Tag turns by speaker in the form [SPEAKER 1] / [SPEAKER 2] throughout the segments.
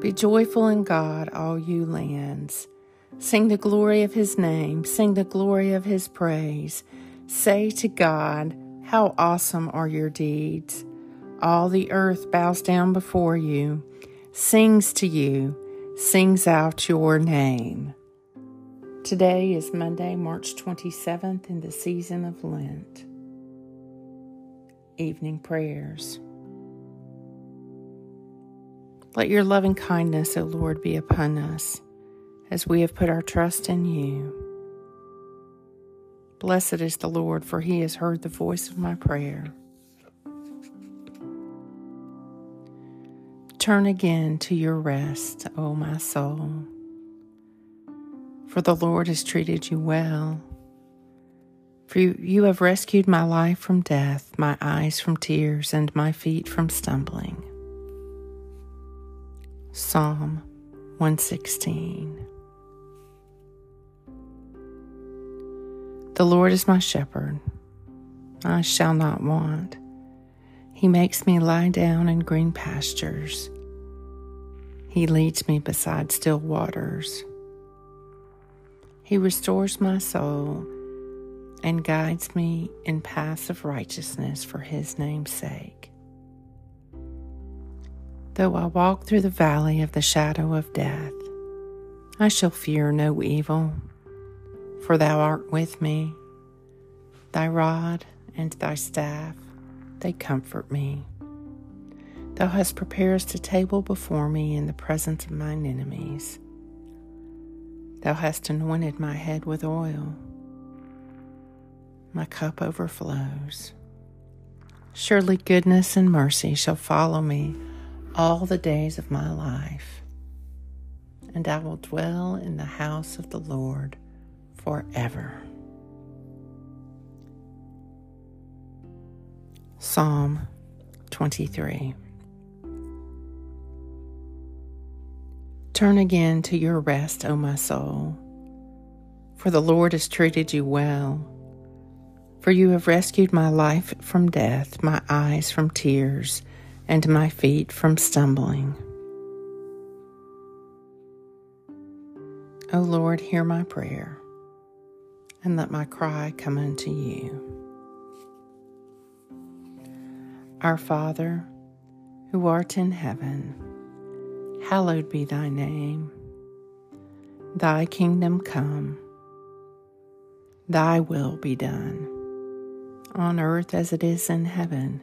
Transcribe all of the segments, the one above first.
[SPEAKER 1] Be joyful in God, all you lands. Sing the glory of his name, sing the glory of his praise. Say to God, How awesome are your deeds! All the earth bows down before you, sings to you, sings out your name. Today is Monday, March 27th, in the season of Lent. Evening prayers. Let your loving kindness, O Lord, be upon us as we have put our trust in you. Blessed is the Lord, for he has heard the voice of my prayer. Turn again to your rest, O my soul, for the Lord has treated you well. For you, have rescued my life from death, my eyes from tears, and my feet from stumbling. Psalm 116. The Lord is my shepherd, I shall not want. He makes me lie down in green pastures. He leads me beside still waters. He restores my soul and guides me in paths of righteousness for his name's sake. Though I walk through the valley of the shadow of death, I shall fear no evil, for thou art with me. Thy rod and thy staff, they comfort me. Thou hast prepared a table before me in the presence of mine enemies. Thou hast anointed my head with oil. My cup overflows. Surely goodness and mercy shall follow me all the days of my life, and I will dwell in the house of the Lord forever. Psalm 23 Turn again to your rest, O my soul, for the Lord has treated you well. For you have rescued my life from death, my eyes from tears and my feet from stumbling. O Lord, hear my prayer, and let my cry come unto you. Our Father, who art in heaven, hallowed be thy name. Thy kingdom come, thy will be done, on earth as it is in heaven.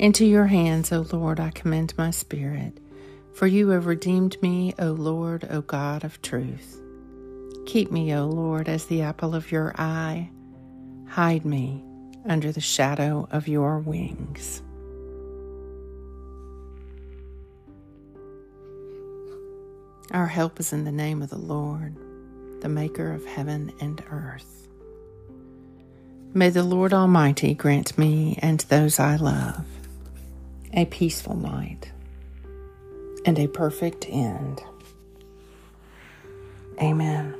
[SPEAKER 1] Into your hands, O Lord, I commend my spirit. For you have redeemed me, O Lord, O God of truth. Keep me, O Lord, as the apple of your eye. Hide me under the shadow of your wings. Our help is in the name of the Lord, the Maker of heaven and earth. May the Lord Almighty grant me and those I love a peaceful night, and a perfect end. Amen.